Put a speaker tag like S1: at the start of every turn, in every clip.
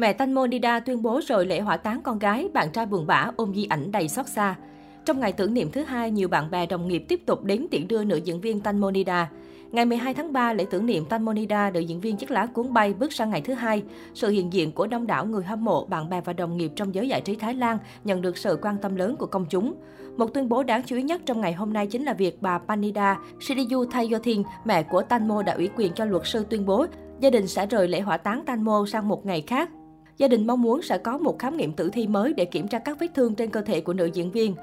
S1: Mẹ Tanh Monida tuyên bố rồi lễ hỏa táng con gái, bạn trai buồn bã ôm di ảnh đầy xót xa. Trong ngày tưởng niệm thứ hai, nhiều bạn bè đồng nghiệp tiếp tục đến tiễn đưa nữ diễn viên Tanh Monida. Ngày 12 tháng 3, lễ tưởng niệm Tanmonida, nữ diễn viên chiếc lá cuốn bay bước sang ngày thứ hai. Sự hiện diện của đông đảo người hâm mộ, bạn bè và đồng nghiệp trong giới giải trí Thái Lan nhận được sự quan tâm lớn của công chúng. Một tuyên bố đáng chú ý nhất trong ngày hôm nay chính là việc bà Panida Siriyu Thayothin, mẹ của Tanmo đã ủy quyền cho luật sư tuyên bố gia đình sẽ rời lễ hỏa táng Tanmo sang một ngày khác. Gia đình mong muốn sẽ có một khám nghiệm tử thi mới để kiểm tra các vết thương trên cơ thể của nữ diễn viên.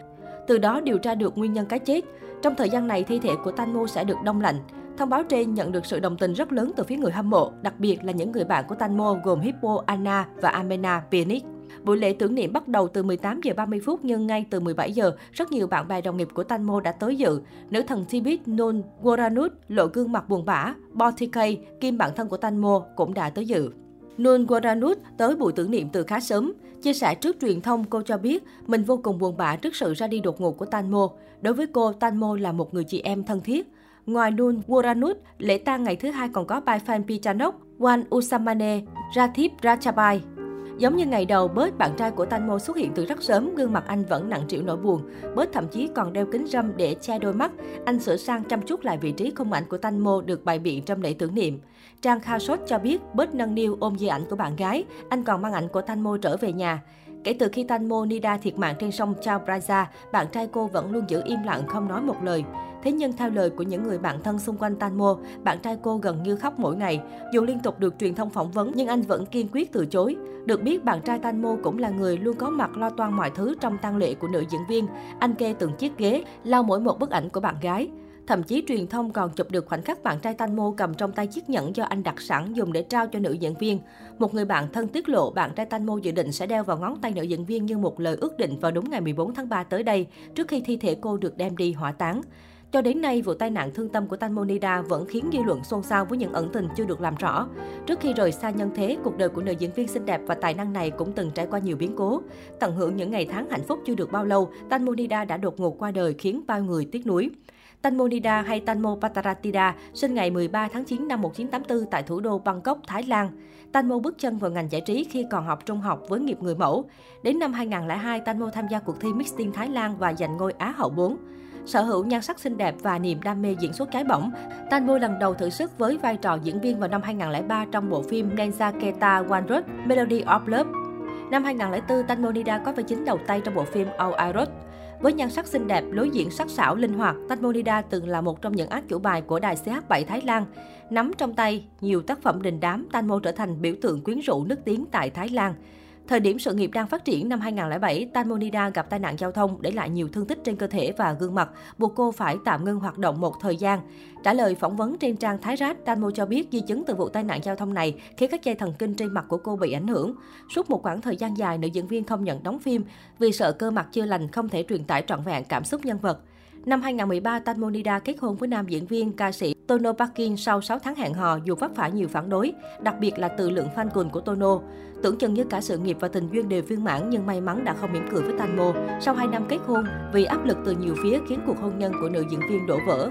S1: Từ đó điều tra được nguyên nhân cái chết. Trong thời gian này, thi thể của Tanmo sẽ được đông lạnh. Thông báo trên nhận được sự đồng tình rất lớn từ phía người hâm mộ, đặc biệt là những người bạn của Tanmo gồm Hippo, Anna và Amena Pianic. Buổi lễ tưởng niệm bắt đầu từ 18 giờ 30 phút nhưng ngay từ 17 giờ, rất nhiều bạn bè đồng nghiệp của Tanmo đã tới dự. Nữ thần Tibit Nun Goranut lộ gương mặt buồn bã, Botikay, kim bạn thân của Tanmo cũng đã tới dự. Nun Goranut tới buổi tưởng niệm từ khá sớm. Chia sẻ trước truyền thông, cô cho biết mình vô cùng buồn bã trước sự ra đi đột ngột của Tanmo. Đối với cô, Tanmo là một người chị em thân thiết. Ngoài Nun Woranut, lễ tang ngày thứ hai còn có Baifan Pichanok, Wan Usamane, Rathip Rachabai. Giống như ngày đầu, Bớt, bạn trai của Tanmo xuất hiện từ rất sớm, gương mặt anh vẫn nặng trĩu nỗi buồn. Bớt thậm chí còn đeo kính râm để che đôi mắt. Anh sửa sang chăm chút lại vị trí khung ảnh của Tanmo được bày biện trong lễ tưởng niệm. Trang Khashot cho biết Bớt nâng niu ôm di ảnh của bạn gái, anh còn mang ảnh của Tanmo trở về nhà. Kể từ khi Tanmo Nida thiệt mạng trên sông Chao Phraya, bạn trai cô vẫn luôn giữ im lặng không nói một lời. Thế nhưng theo lời của những người bạn thân xung quanh Tanmo, bạn trai cô gần như khóc mỗi ngày. Dù liên tục được truyền thông phỏng vấn nhưng anh vẫn kiên quyết từ chối. Được biết bạn trai Tanmo cũng là người luôn có mặt lo toan mọi thứ trong tang lễ của nữ diễn viên. Anh kê từng chiếc ghế, lau mỗi một bức ảnh của bạn gái. Thậm chí truyền thông còn chụp được khoảnh khắc bạn trai Tanmo cầm trong tay chiếc nhẫn do anh đặt sẵn dùng để trao cho nữ diễn viên. Một người bạn thân tiết lộ bạn trai Tanmo dự định sẽ đeo vào ngón tay nữ diễn viên như một lời ước định vào đúng ngày 14 tháng 3 tới đây, trước khi thi thể cô được đem đi hỏa táng. Cho đến nay, vụ tai nạn thương tâm của tan monida vẫn khiến dư luận xôn xao với những ẩn tình chưa được làm rõ. Trước khi rời xa nhân thế, cuộc đời của nữ diễn viên xinh đẹp và tài năng này cũng từng trải qua nhiều biến cố. Tận hưởng những ngày tháng hạnh phúc chưa được bao lâu, tan monida đã đột ngột qua đời khiến bao người tiếc nuối. Tanmonida hay Tanmo Pataratida sinh ngày 13 tháng 9 năm 1984 tại thủ đô Bangkok, Thái Lan. Tanmo bước chân vào ngành giải trí khi còn học trung học với nghiệp người mẫu. Đến năm 2002, Tanmo tham gia cuộc thi Miss Teen Thái Lan và giành ngôi Á hậu 4. Sở hữu nhan sắc xinh đẹp và niềm đam mê diễn xuất cái bỏng, Tanmo lần đầu thử sức với vai trò diễn viên vào năm 2003 trong bộ phim Nenza Keta One Road Melody of Love. Năm 2004, Tanmo Monida có vai chính đầu tay trong bộ phim All I Wrote. Với nhan sắc xinh đẹp, lối diễn sắc sảo, linh hoạt, Tanmonida từng là một trong những ác chủ bài của đài CH7 Thái Lan. Nắm trong tay nhiều tác phẩm đình đám, Tanmo trở thành biểu tượng quyến rũ nước tiếng tại Thái Lan. Thời điểm sự nghiệp đang phát triển năm 2007, Tanmonida gặp tai nạn giao thông để lại nhiều thương tích trên cơ thể và gương mặt, buộc cô phải tạm ngưng hoạt động một thời gian. Trả lời phỏng vấn trên trang Thái Rát, Tanmo cho biết di chứng từ vụ tai nạn giao thông này khiến các dây thần kinh trên mặt của cô bị ảnh hưởng. Suốt một khoảng thời gian dài, nữ diễn viên không nhận đóng phim vì sợ cơ mặt chưa lành không thể truyền tải trọn vẹn cảm xúc nhân vật. Năm 2013, Tanmonida kết hôn với nam diễn viên ca sĩ Tono Parkin sau 6 tháng hẹn hò dù vấp phải nhiều phản đối, đặc biệt là từ lượng fan cuồng của Tono. Tưởng chừng như cả sự nghiệp và tình duyên đều viên mãn nhưng may mắn đã không mỉm cười với Tanmo. Sau 2 năm kết hôn, vì áp lực từ nhiều phía khiến cuộc hôn nhân của nữ diễn viên đổ vỡ.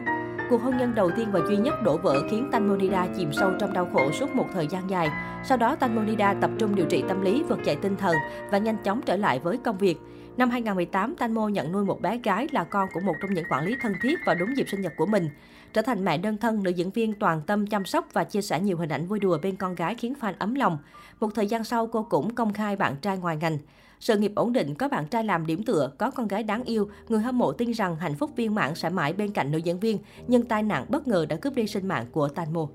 S1: Cuộc hôn nhân đầu tiên và duy nhất đổ vỡ khiến Tanmonida chìm sâu trong đau khổ suốt một thời gian dài. Sau đó, Tanmonida tập trung điều trị tâm lý, vực dậy tinh thần và nhanh chóng trở lại với công việc. Năm 2018, Tanmo nhận nuôi một bé gái là con của một trong những quản lý thân thiết vào đúng dịp sinh nhật của mình. Trở thành mẹ đơn thân, nữ diễn viên toàn tâm chăm sóc và chia sẻ nhiều hình ảnh vui đùa bên con gái khiến fan ấm lòng. Một thời gian sau, cô cũng công khai bạn trai ngoài ngành. Sự nghiệp ổn định, có bạn trai làm điểm tựa, có con gái đáng yêu, người hâm mộ tin rằng hạnh phúc viên mãn sẽ mãi bên cạnh nữ diễn viên, nhưng tai nạn bất ngờ đã cướp đi sinh mạng của Tanmo.